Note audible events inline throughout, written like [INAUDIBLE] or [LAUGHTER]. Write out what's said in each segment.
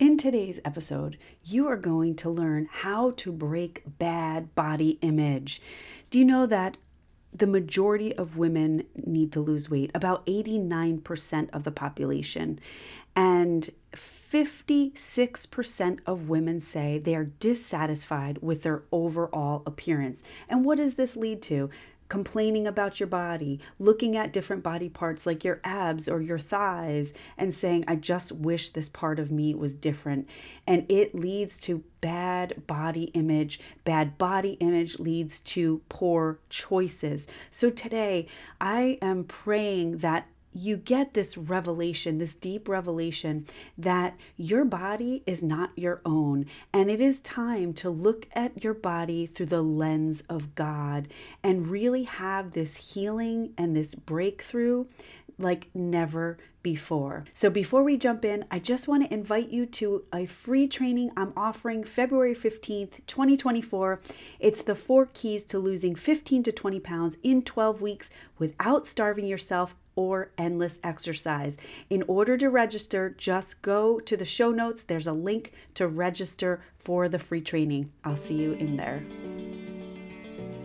In today's episode, you are going to learn how to break bad body image. Do you know that the majority of women need to lose weight, about 89% of the population? And 56% of women say they are dissatisfied with their overall appearance. And what does this lead to? Complaining about your body, looking at different body parts like your abs or your thighs, and saying, I just wish this part of me was different. And it leads to bad body image. Bad body image leads to poor choices. So today, I am praying that you get this revelation, this deep revelation that your body is not your own. And it is time to look at your body through the lens of God and really have this healing and this breakthrough like never before. So before we jump in, I just want to invite you to a free training I'm offering February 15th, 2024. It's the four keys to losing 15 to 20 pounds in 12 weeks without starving yourself or endless exercise. In order to register, just go to the show notes. There's a link to register for the free training. I'll see you in there.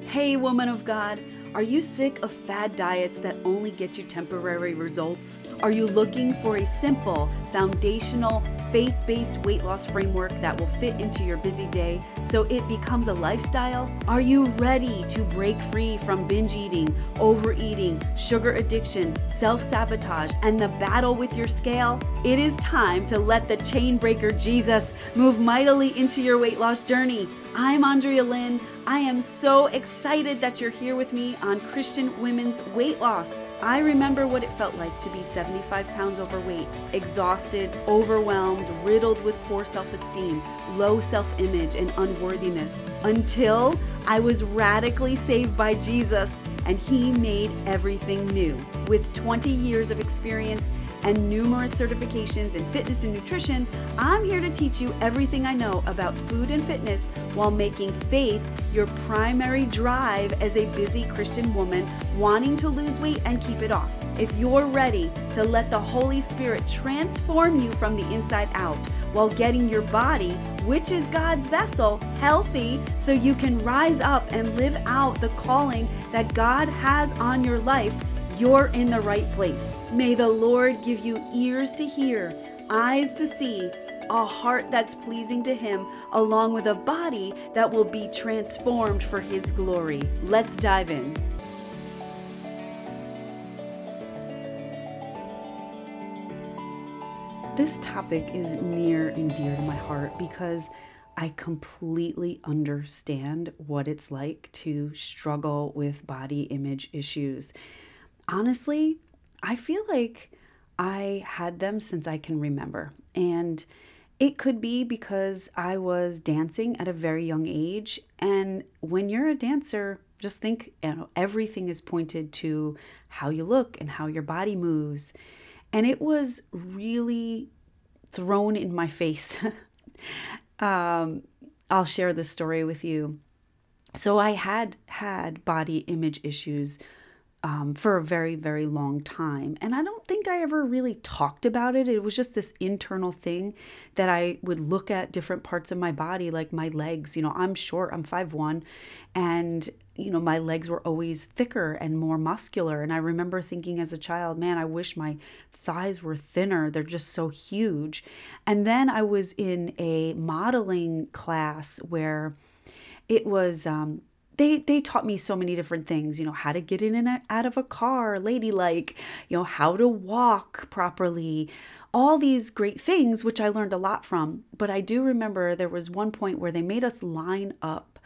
Hey, woman of God. Are you sick of fad diets that only get you temporary results? Are you looking for a simple, foundational, faith based weight loss framework that will fit into your busy day so it becomes a lifestyle? Are you ready to break free from binge eating, overeating, sugar addiction, self sabotage, and the battle with your scale? It is time to let the chain breaker Jesus move mightily into your weight loss journey. I'm Ondrea Lynn. I am so excited that you're here with me on Christian Women's Weight Loss. I remember what it felt like to be 75 pounds overweight, exhausted, overwhelmed, riddled with poor self esteem, low self image, and unworthiness until I was radically saved by Jesus and He made everything new. With 20 years of experience, and numerous certifications in fitness and nutrition, I'm here to teach you everything I know about food and fitness while making faith your primary drive as a busy Christian woman wanting to lose weight and keep it off. If you're ready to let the Holy Spirit transform you from the inside out while getting your body, which is God's vessel, healthy so you can rise up and live out the calling that God has on your life, you're in the right place. May the Lord give you ears to hear, eyes to see, a heart that's pleasing to Him, along with a body that will be transformed for His glory. Let's dive in. This topic is near and dear to my heart because I completely understand what it's like to struggle with body image issues honestly, I feel like I had them since I can remember. And it could be because I was dancing at a very young age. And when you're a dancer, just think you know, everything is pointed to how you look and how your body moves. And it was really thrown in my face. [LAUGHS] um, I'll share this story with you. So I had had body image issues um, for a very, very long time. And I don't think I ever really talked about it. It was just this internal thing that I would look at different parts of my body, like my legs. You know, I'm short, I'm 5'1, and, you know, my legs were always thicker and more muscular. And I remember thinking as a child, man, I wish my thighs were thinner. They're just so huge. And then I was in a modeling class where it was um, they they taught me so many different things you know how to get in and out of a car ladylike you know how to walk properly all these great things which i learned a lot from. But i do remember there was one point where they made us line up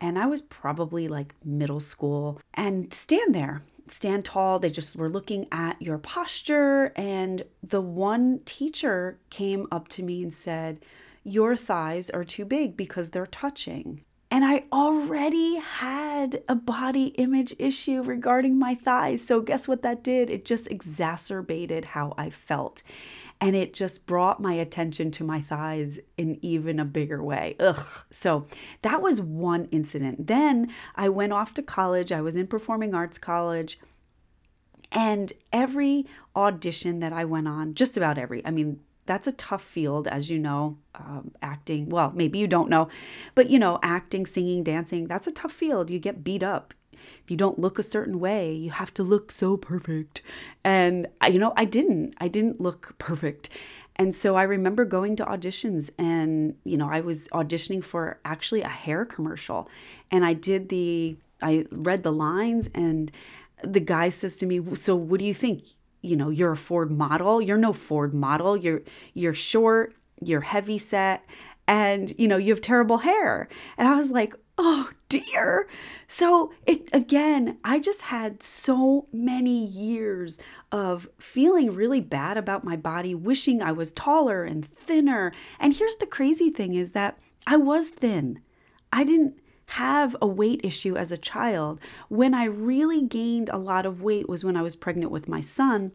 and i was probably like middle school and stand there stand tall. They just were looking at your posture and the one teacher came up to me and said your thighs are too big because they're touching and I already had a body image issue regarding my thighs. So, guess what that did? It just exacerbated how I felt. And it just brought my attention to my thighs in even a bigger way. Ugh. So, that was one incident. Then I went off to college. I was in performing arts college. And every audition that I went on, just about every, I mean, that's a tough field, as you know. Um, acting, well, maybe you don't know, but you know, acting, singing, dancing, that's a tough field. You get beat up. If you don't look a certain way, you have to look so perfect. And, you know, I didn't. I didn't look perfect. And so I remember going to auditions and, you know, I was auditioning for actually a hair commercial. And I did the, I read the lines and the guy says to me, So what do you think? You know, you're a Ford model. You're no Ford model. You're, you're short, you're heavy set, and, you know, you have terrible hair. And I was like, oh dear. So it again, I just had so many years of feeling really bad about my body, wishing I was taller and thinner. And here's the crazy thing is that I was thin. I didn't have a weight issue as a child. When I really gained a lot of weight was when I was pregnant with my son.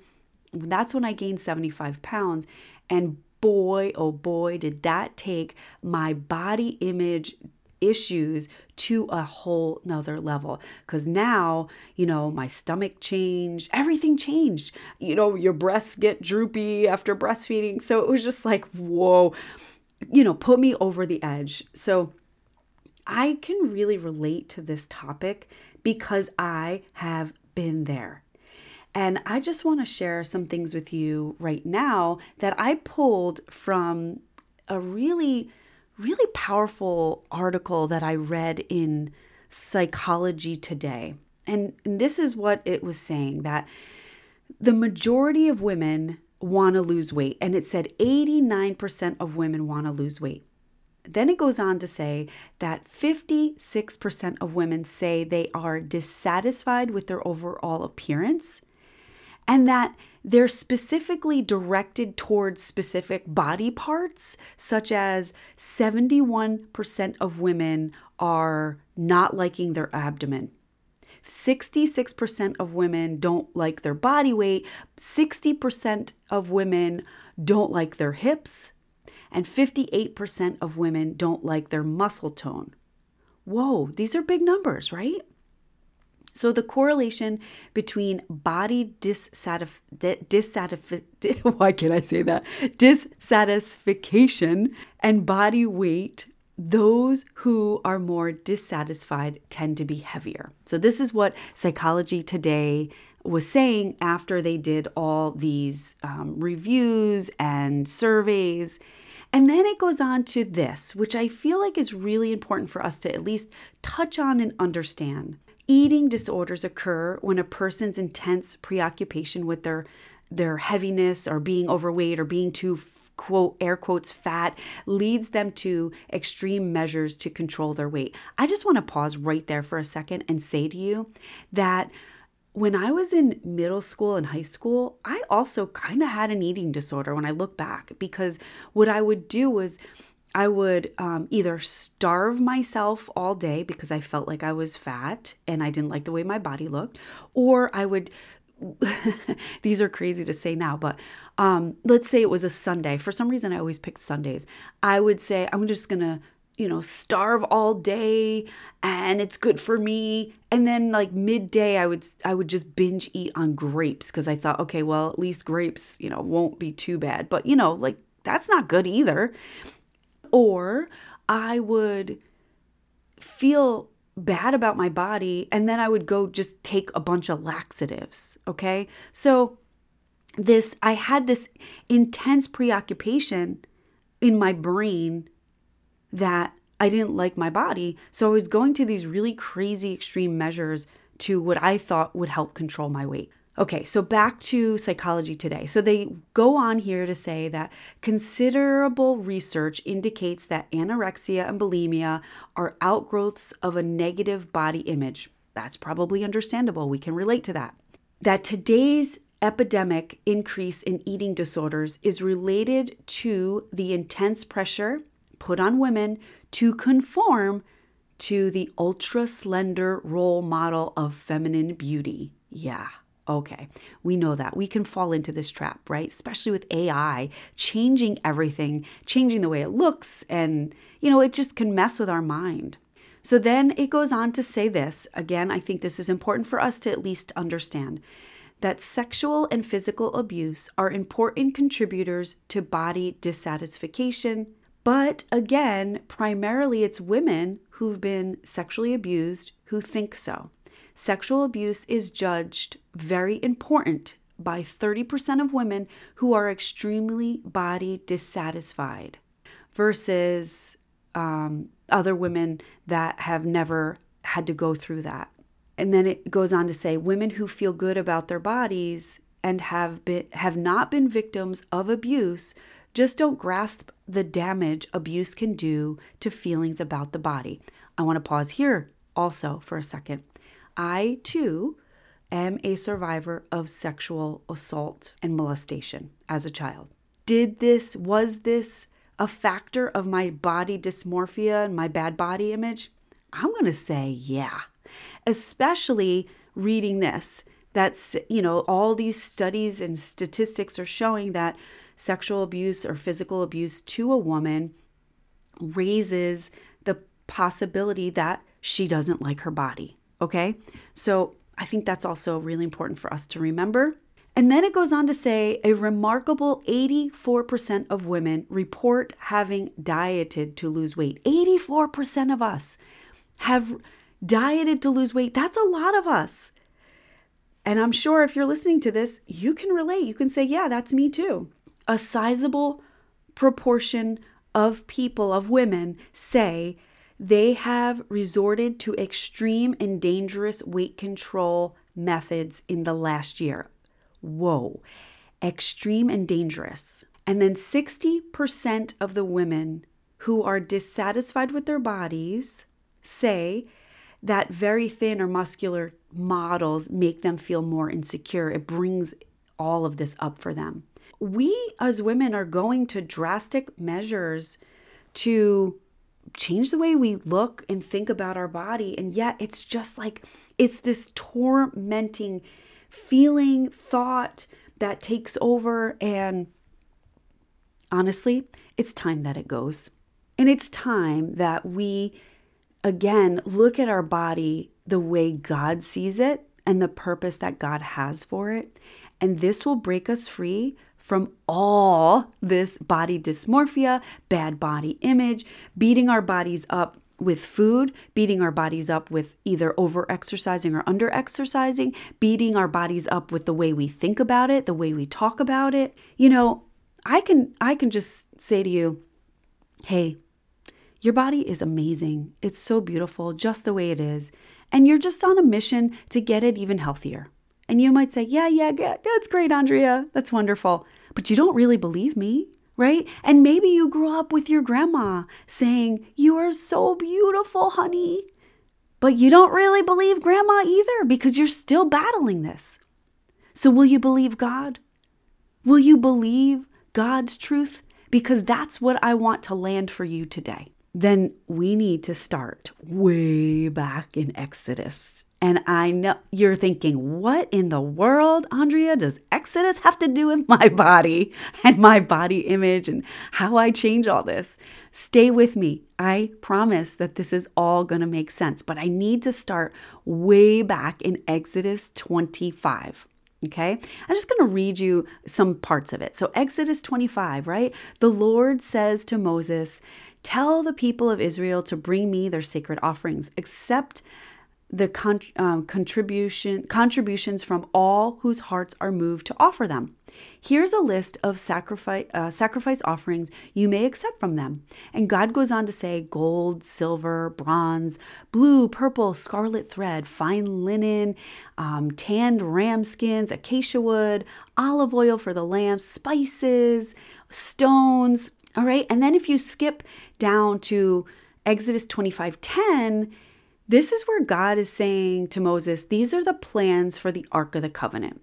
That's when I gained 75 pounds. And boy, oh boy, did that take my body image issues to a whole nother level because now you know my stomach changed everything changed you know your breasts get droopy after breastfeeding so it was just like whoa you know put me over the edge so i can really relate to this topic because i have been there and I just want to share some things with you right now that I pulled from a really really powerful article that I read in Psychology Today. And, this is what it was saying that the majority of women want to lose weight. And it said 89% of women want to lose weight. Then it goes on to say that 56% of women say they are dissatisfied with their overall appearance, and that they're specifically directed towards specific body parts, such as 71% of women are not liking their abdomen. 66% of women don't like their body weight, 60% of women don't like their hips, and 58% of women don't like their muscle tone. Whoa, these are big numbers, right? So the correlation between body dissatisf- dissatisf- [LAUGHS] why can I say that? dissatisfaction and body weight those who are more dissatisfied tend to be heavier. So this is what psychology today was saying after they did all these um, reviews and surveys. And then it goes on to this, which I feel like is really important for us to at least touch on and understand. Eating disorders occur when a person's intense preoccupation with their their heaviness or being overweight or being too quote air quotes fat leads them to extreme measures to control their weight. I just want to pause right there for a second and say to you that when I was in middle school and high school, I also kind of had an eating disorder when I look back because what I would do was I would um, either starve myself all day because I felt like I was fat and I didn't like the way my body looked, or I would. [LAUGHS] these are crazy to say now, but um, let's say it was a Sunday. For some reason, I always picked Sundays. I would say, I'm just gonna, you know, starve all day and it's good for me. And then like midday, I would I would just binge eat on grapes because I thought, okay, well, at least grapes, you know, won't be too bad. But you know, like that's not good either. Or I would feel bad about my body and then I would go just take a bunch of laxatives. Okay. So, this, I had this intense preoccupation in my brain that I didn't like my body. So, I was going to these really crazy extreme measures to what I thought would help control my weight. Okay, so back to psychology today. So they go on here to say that considerable research indicates that anorexia and bulimia are outgrowths of a negative body image. That's probably understandable. We can relate to that. That today's epidemic increase in eating disorders is related to the intense pressure put on women to conform to the ultra slender role model of feminine beauty. Yeah. Okay, we know that. We can fall into this trap, right? Especially with AI changing everything, changing the way it looks, and, you know, it just can mess with our mind. So then it goes on to say this again, I think this is important for us to at least understand that sexual and physical abuse are important contributors to body dissatisfaction. But again, primarily it's women who've been sexually abused who think so. Sexual abuse is judged very important by 30% of women who are extremely body dissatisfied versus um, other women that have never had to go through that. And then it goes on to say women who feel good about their bodies and have been have not been victims of abuse just don't grasp the damage abuse can do to feelings about the body. I want to pause here also for a second. I too am a survivor of sexual assault and molestation as a child. Did this was this a factor of my body dysmorphia and my bad body image? I'm going to say yeah. Especially reading this that's you know all these studies and statistics are showing that sexual abuse or physical abuse to a woman raises the possibility that she doesn't like her body okay so i think that's also really important for us to remember and then it goes on to say a remarkable 84% of women report having dieted to lose weight. 84% of us have dieted to lose weight. That's a lot of us. And I'm sure if you're listening to this, you can relate. You can say, yeah, that's me too. A sizable proportion of people, of women, say they have resorted to extreme and dangerous weight control methods in the last year. Whoa, extreme and dangerous. And then 60% of the women who are dissatisfied with their bodies say that very thin or muscular models make them feel more insecure. It brings all of this up for them. We as women are going to drastic measures to change the way we look and think about our body. And yet it's just like it's this tormenting feeling, thought that takes over. And honestly, it's time that it goes. And it's time that we, again, look at our body the way God sees it and the purpose that God has for it. And this will break us free from all this body dysmorphia, bad body image, beating our bodies up with food, beating our bodies up with either over exercising or under exercising, beating our bodies up with the way we think about it, the way we talk about it. You know, I can I can just say to you, "Hey, your body is amazing. It's so beautiful just the way it is, and you're just on a mission to get it even healthier." And you might say, "Yeah, yeah, yeah, that's great, Ondrea. That's wonderful." But you don't really believe me right? And maybe you grew up with your grandma saying, You are so beautiful, honey. But you don't really believe grandma either because you're still battling this. So, will you believe God? Will you believe God's truth? Because that's what I want to land for you today. Then we need to start way back in Exodus and I know you're thinking, what in the world, Ondrea, does Exodus have to do with my body and my body image and how I change all this? Stay with me. I promise that this is all going to make sense, but I need to start way back in Exodus 25. Okay, I'm just going to read you some parts of it. So, Exodus 25, right? The Lord says to Moses, Tell the people of Israel to bring me their sacred offerings, except the con- um, contribution contributions from all whose hearts are moved to offer them. Here's a list of sacrifice uh, sacrifice offerings you may accept from them. And God goes on to say gold, silver, bronze, blue, purple, scarlet thread, fine linen, um, tanned ram skins, acacia wood, olive oil for the lamps, spices, stones. All right, and then if you skip down to Exodus 25:10 this is where God is saying to Moses, These are the plans for the Ark of the Covenant.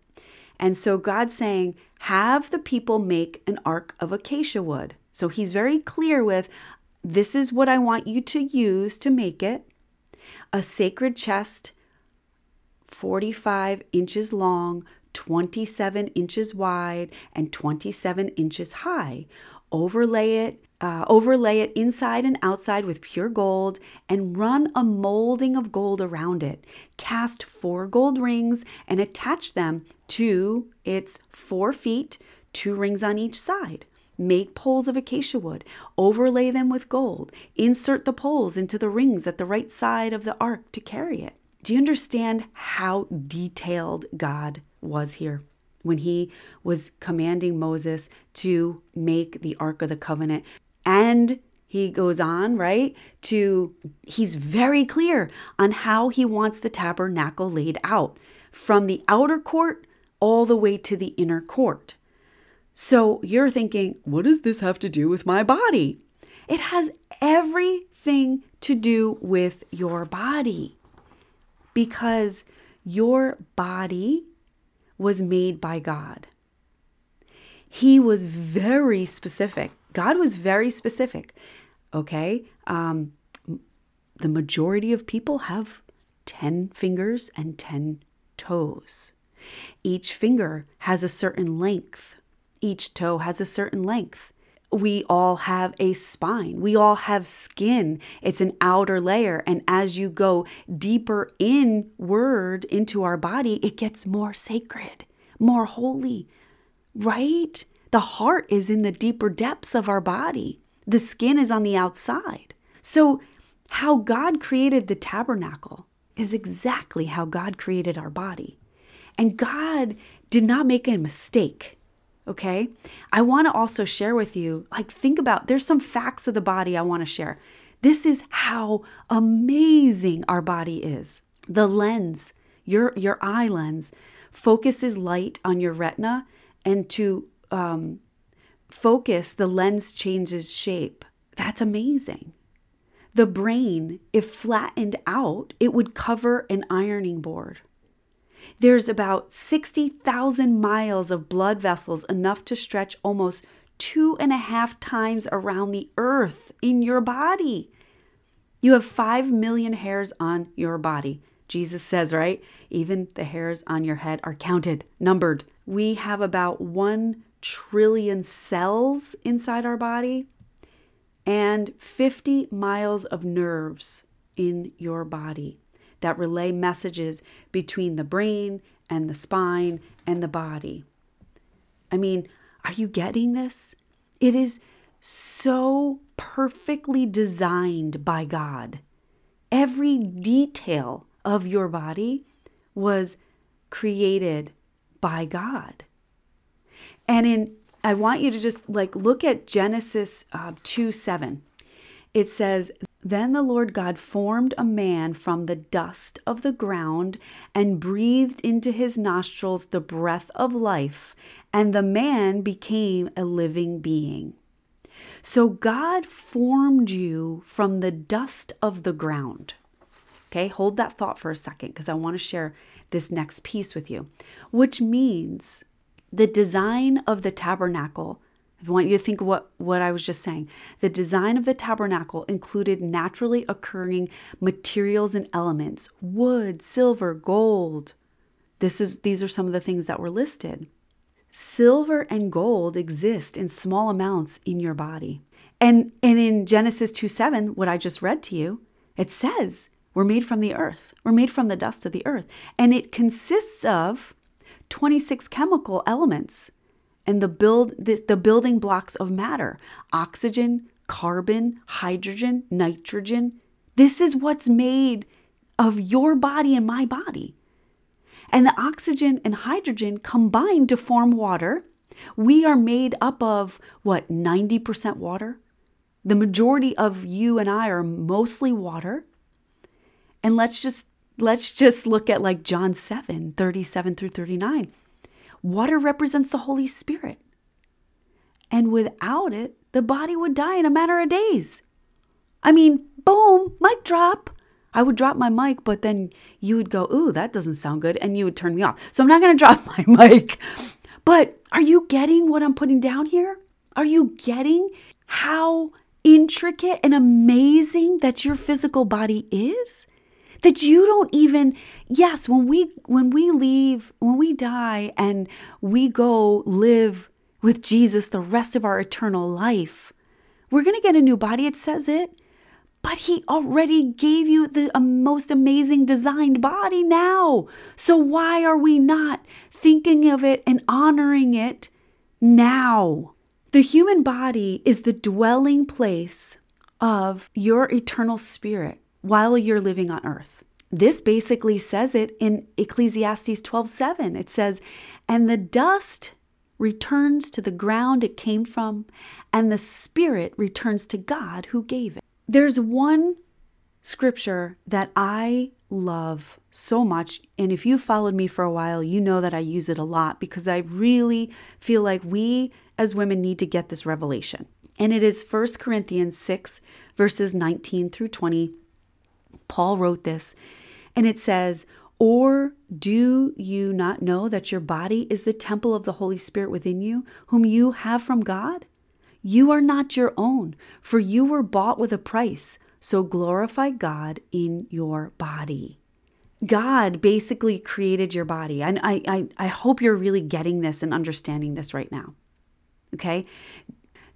And so God's saying, Have the people make an ark of acacia wood. So he's very clear with, This is what I want you to use to make it. A sacred chest, 45 inches long, 27 inches wide, and 27 inches high. Overlay it uh, overlay it inside and outside with pure gold, and run a molding of gold around it. Cast four gold rings and attach them to its four feet, two rings on each side. Make poles of acacia wood, overlay them with gold, insert the poles into the rings at the right side of the ark to carry it. Do you understand how detailed God was here? When he was commanding Moses to make the Ark of the Covenant, and he goes on, right, to he's very clear on how he wants the tabernacle laid out from the outer court all the way to the inner court. So you're thinking, what does this have to do with my body? It has everything to do with your body because your body was made by God. He was very specific God was very specific. Okay. Um, the majority of people have 10 fingers and 10 toes. Each finger has a certain length, each toe has a certain length. We all have a spine. We all have skin. It's an outer layer. And as you go deeper inward into our body, it gets more sacred, more holy, right? The heart is in the deeper depths of our body, the skin is on the outside. So, how God created the tabernacle is exactly how God created our body. And God did not make a mistake. Okay. I want to also share with you, like, think about there's some facts of the body I want to share. This is how amazing our body is. The lens, your, your eye lens, focuses light on your retina and to um, focus, the lens changes shape. That's amazing. The brain, if flattened out, it would cover an ironing board. There's about 60,000 miles of blood vessels, enough to stretch almost two and a half times around the earth in your body. You have 5 million hairs on your body. Jesus says, right? Even the hairs on your head are counted, numbered. We have about 1 trillion cells inside our body and 50 miles of nerves in your body that relay messages between the brain and the spine and the body. I mean, are you getting this? It is so perfectly designed by God. Every detail of your body was created by God. And in I want you to just like look at Genesis uh, 2 7. It says, Then the Lord God formed a man from the dust of the ground and breathed into his nostrils the breath of life, and the man became a living being. So God formed you from the dust of the ground. Okay, hold that thought for a second because I want to share this next piece with you, which means the design of the tabernacle I want you to think what, what I was just saying. The design of the tabernacle included naturally occurring materials and elements wood, silver, gold. This is, these are some of the things that were listed. Silver and gold exist in small amounts in your body. And, and in Genesis 2 7, what I just read to you, it says we're made from the earth, we're made from the dust of the earth. And it consists of 26 chemical elements and the build this, the building blocks of matter. Oxygen carbon hydrogen nitrogen. This is what's made of your body and my body. And the oxygen and hydrogen combine to form water. We are made up of what 90% water? The majority of you and i are mostly water and let's just Let's just look at like John 7 37 through 39. Water represents the Holy Spirit. And without it, the body would die in a matter of days. I mean, boom, mic drop. I would drop my mic, but then you would go, Ooh, that doesn't sound good. And you would turn me off. So I'm not going to drop [LAUGHS] my mic. But are you getting what I'm putting down here? Are you getting how intricate and amazing that your physical body is? That you don't even yes when we when we leave when we die and we go live with Jesus the rest of our eternal life We're going to get a new body. It says it. But he already gave you the most amazing designed body now. So why are we not thinking of it and honoring it now? The human body is the dwelling place of your eternal spirit while you're living on earth. This basically says it in Ecclesiastes 12:7. It says, "And the dust returns to the ground it came from, and the spirit returns to God who gave it." There's one scripture that I love so much. And if you followed me for a while, you know that I use it a lot because I really feel like we as women need to get this revelation. And it is 1 Corinthians 6, verses 19 through 20. Paul wrote this, and it says, Or do you not know that your body is the temple of the Holy Spirit within you, whom you have from God? You are not your own, for you were bought with a price. So glorify God in your body. God basically created your body. And I, I, I hope you're really getting this and understanding this right now. Okay?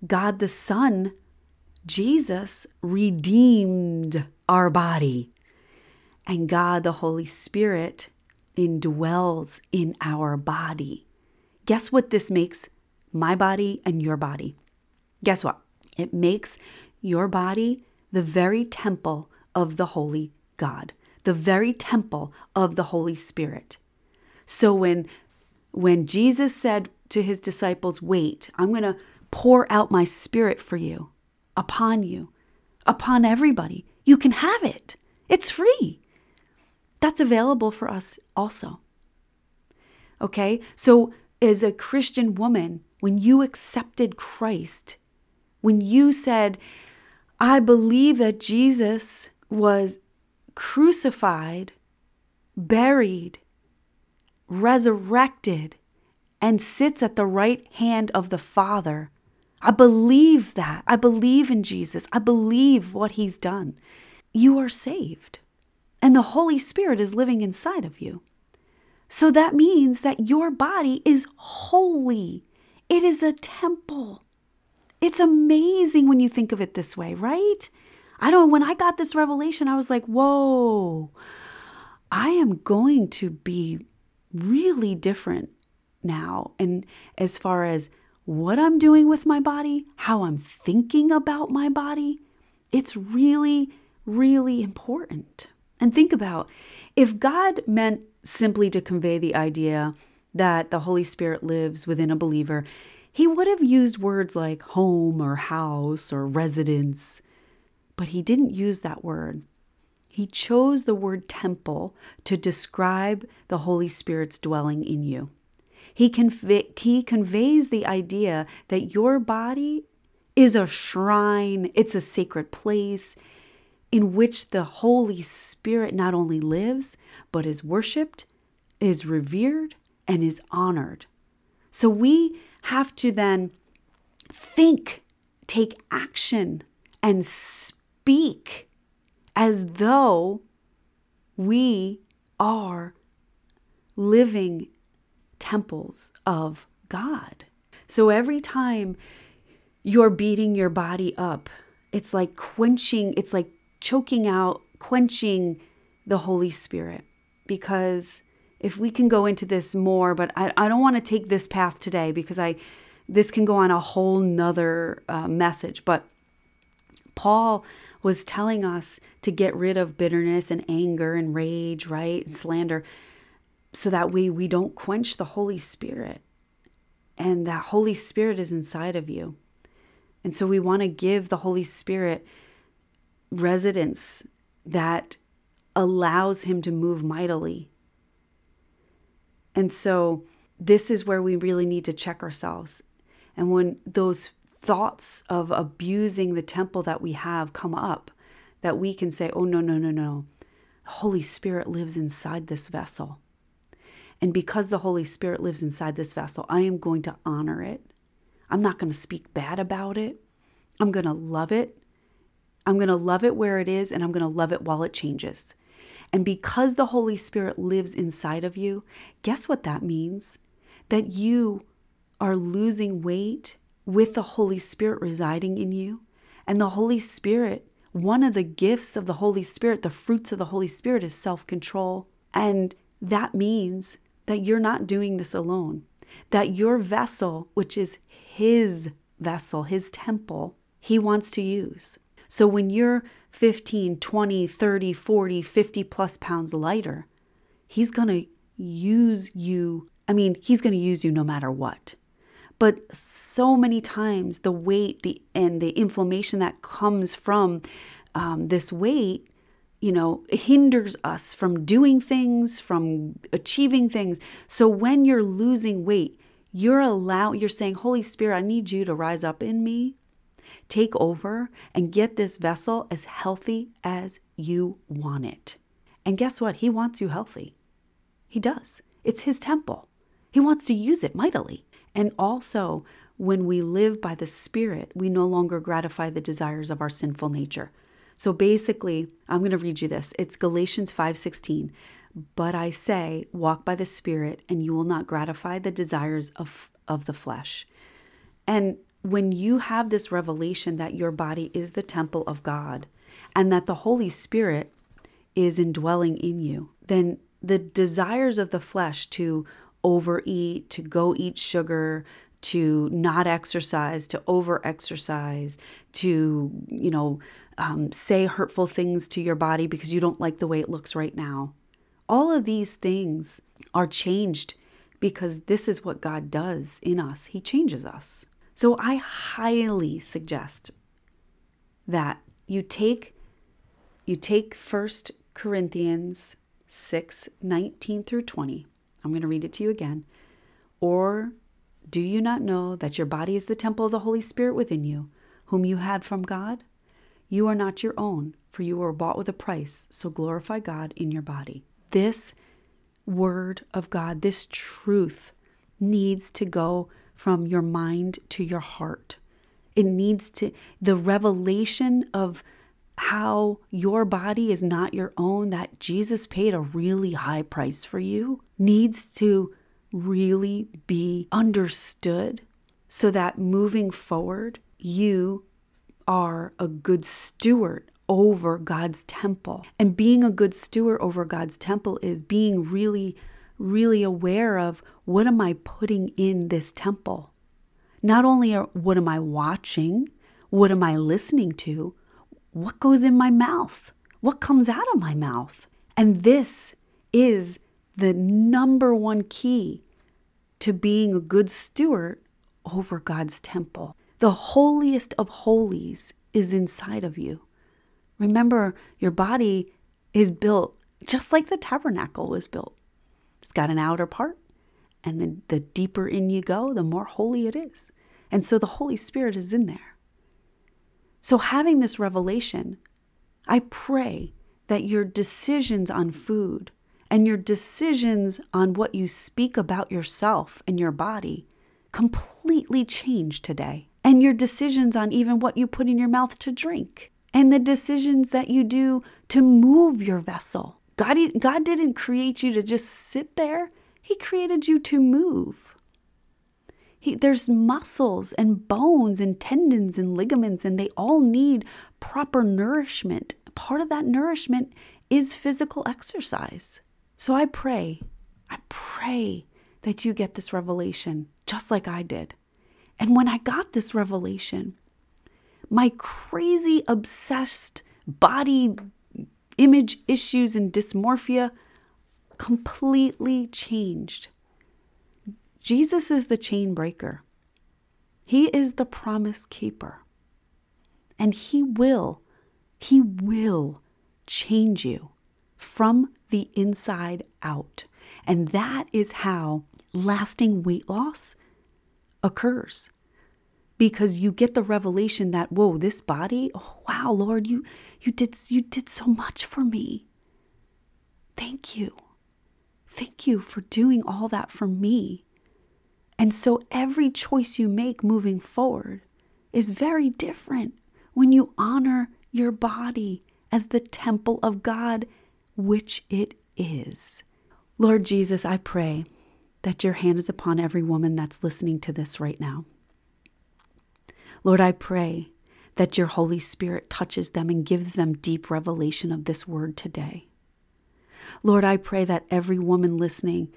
God the Son, Jesus, redeemed our body. And God the Holy Spirit indwells in our body. Guess what this makes my body and your body? Guess what? It makes your body the very temple of the Holy God, the very temple of the Holy Spirit. So when when Jesus said to his disciples, "Wait, I'm going to pour out my spirit for you, upon you, upon everybody. You can have it. It's free." That's available for us also. Okay? So as a Christian woman, when you accepted Christ, when you said, I believe that Jesus was crucified, buried, resurrected, and sits at the right hand of the Father. I believe that. I believe in Jesus. I believe what he's done. You are saved, and the Holy Spirit is living inside of you. So that means that your body is holy, it is a temple. It's amazing when you think of it this way, right? I don't when I got this revelation, I was like, whoa, I am going to be really different now. And as far as what I'm doing with my body, how I'm thinking about my body, it's really, really important. And think about if God meant simply to convey the idea that the Holy Spirit lives within a believer, he would have used words like home or house or residence, but he didn't use that word. He chose the word temple to describe the Holy Spirit's dwelling in you. He, conve- he conveys the idea that your body is a shrine, it's a sacred place in which the Holy Spirit not only lives, but is worshiped, is revered, and is honored. So we have to then think, take action, and speak as though we are living temples of God. So every time you're beating your body up, it's like quenching, it's like choking out, quenching the Holy Spirit because if we can go into this more, but I, I don't want to take this path today because I this can go on a whole nother uh, message. But Paul was telling us to get rid of bitterness and anger and rage, right? And slander, so that we we don't quench the Holy Spirit. And that Holy Spirit is inside of you. And so we want to give the Holy Spirit residence that allows him to move mightily and so this is where we really need to check ourselves. And when those thoughts of abusing the temple that we have come up, that we can say, oh, no, no, no, no. The Holy Spirit lives inside this vessel. And because the Holy Spirit lives inside this vessel, I am going to honor it. I'm not going to speak bad about it. I'm going to love it. I'm going to love it where it is, and I'm going to love it while it changes. And because the Holy Spirit lives inside of you, guess what that means? That you are losing weight with the Holy Spirit residing in you. And the Holy Spirit, one of the gifts of the Holy Spirit, the fruits of the Holy Spirit is self control. And that means that you're not doing this alone, that your vessel, which is His vessel, His temple, He wants to use. So when you're 15, 20, 30, 40, 50 plus pounds lighter, He's going to use you. I mean, He's going to use you no matter what. But so many times, the weight the, and the inflammation that comes from um, this weight you know, hinders us from doing things, from achieving things. So when you're losing weight, you're allow you're saying, "Holy Spirit, I need you to rise up in me, take over and get this vessel as healthy as you want it." And guess what? He wants you healthy. He does. It's his temple. He wants to use it mightily. And also, when we live by the Spirit, we no longer gratify the desires of our sinful nature. So basically, I'm going to read you this. It's Galatians 5:16. But I say, walk by the Spirit, and you will not gratify the desires of, of the flesh. And when you have this revelation that your body is the temple of God and that the Holy Spirit is indwelling in you, then the desires of the flesh to overeat, to go eat sugar, to not exercise, to over exercise, to, you know, um, say hurtful things to your body because you don't like the way it looks right now. All of these things are changed because this is what God does in us. He changes us. So I highly suggest that you take you take First Corinthians 6, 19 through 20. I'm going to read it to you again. Or do you not know that your body is the temple of the Holy Spirit within you, whom you have from God? You are not your own, for you were bought with a price, so glorify God in your body. This word of God, this truth needs to go from your mind to your heart. It needs to, the revelation of how your body is not your own, that Jesus paid a really high price for you, needs to really be understood so that moving forward, you are a good steward over God's temple. And being a good steward over God's temple is being really, really aware of what am I putting in this temple? Not only are, what am I watching, what am I listening to, what goes in my mouth, what comes out of my mouth. And this is the number one key to being a good steward over God's temple. The holiest of holies is inside of you. Remember, your body is built just like the tabernacle was built. It's got an outer part, and then the deeper in you go, the more holy it is. And so the Holy Spirit is in there. So, having this revelation, I pray that your decisions on food and your decisions on what you speak about yourself and your body completely change today and your decisions on even what you put in your mouth to drink, and the decisions that you do to move your vessel. God, God didn't create you to just sit there, He created you to move. He, there's muscles and bones and tendons and ligaments, and they all need proper nourishment. Part of that nourishment is physical exercise. So I pray, I pray that you get this revelation just like I did. And when I got this revelation, my crazy, obsessed body image issues and dysmorphia completely changed. Jesus is the chain breaker, He is the promise keeper. And He will, He will change you from the inside out. And that is how lasting weight loss occurs. Because you get the revelation that whoa this body oh, wow lord you you did you did so much for me. Thank you. Thank you for doing all that for me. And so every choice you make moving forward is very different when you honor your body as the temple of God which it is lord jesus i pray that your hand is upon every woman that's listening to this right now. Lord, I pray that your Holy Spirit touches them and gives them deep revelation of this word today. Lord, I pray that every woman listening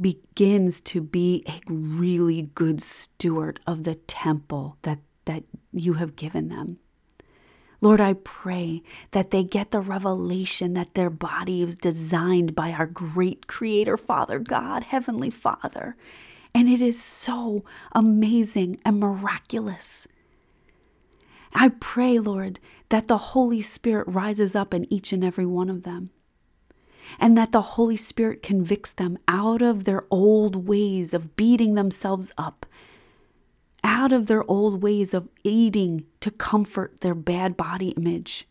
begins to be a really good steward of the temple that, that you have given them. Lord, I pray that they get the revelation that their body is designed by our great Creator, Father God, Heavenly Father. And it is so amazing and miraculous. I pray, Lord, that the Holy Spirit rises up in each and every one of them and that the Holy Spirit convicts them out of their old ways of beating themselves up, out of their old ways of eating to comfort their bad body image.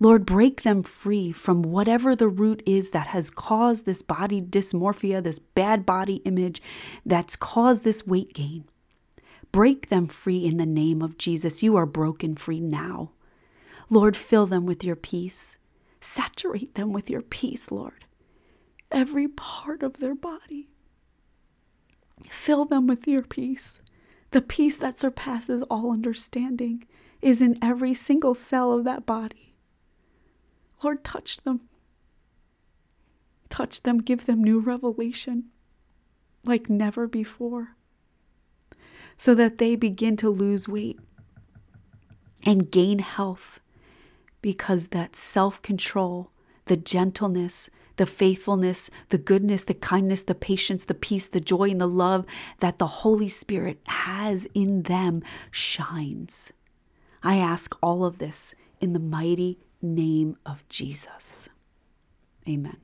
Lord, break them free from whatever the root is that has caused this body dysmorphia, this bad body image that's caused this weight gain. Break them free in the name of Jesus. You are broken free now. Lord, fill them with your peace. Saturate them with your peace, Lord. Every part of their body. Fill them with your peace. The peace that surpasses all understanding is in every single cell of that body. Lord, touch them. Touch them, give them new revelation like never before, so that they begin to lose weight and gain health because that self control, the gentleness, the faithfulness, the goodness, the kindness, the patience, the peace, the joy, and the love that the Holy Spirit has in them shines. I ask all of this in the mighty name of Jesus. Amen.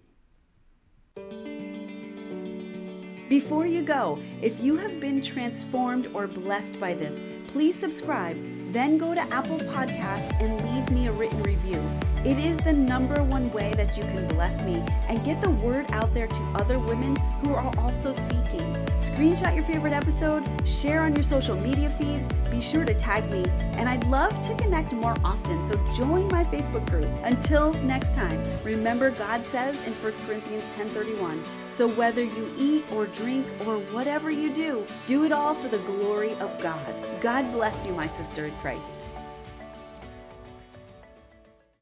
Before you go, if you have been transformed or blessed by this, please subscribe, then go to Apple Podcasts and leave me a written review. It is the number one way that you can bless me and get the word out there to other women who are also seeking. Screenshot your favorite episode, share on your social media feeds, be sure to tag me, and I'd love to connect more often, so join my Facebook group. Until next time, remember God says in 1 Corinthians 10:31, so whether you eat or drink or whatever you do, do it all for the glory of God. God bless you, my sister in Christ.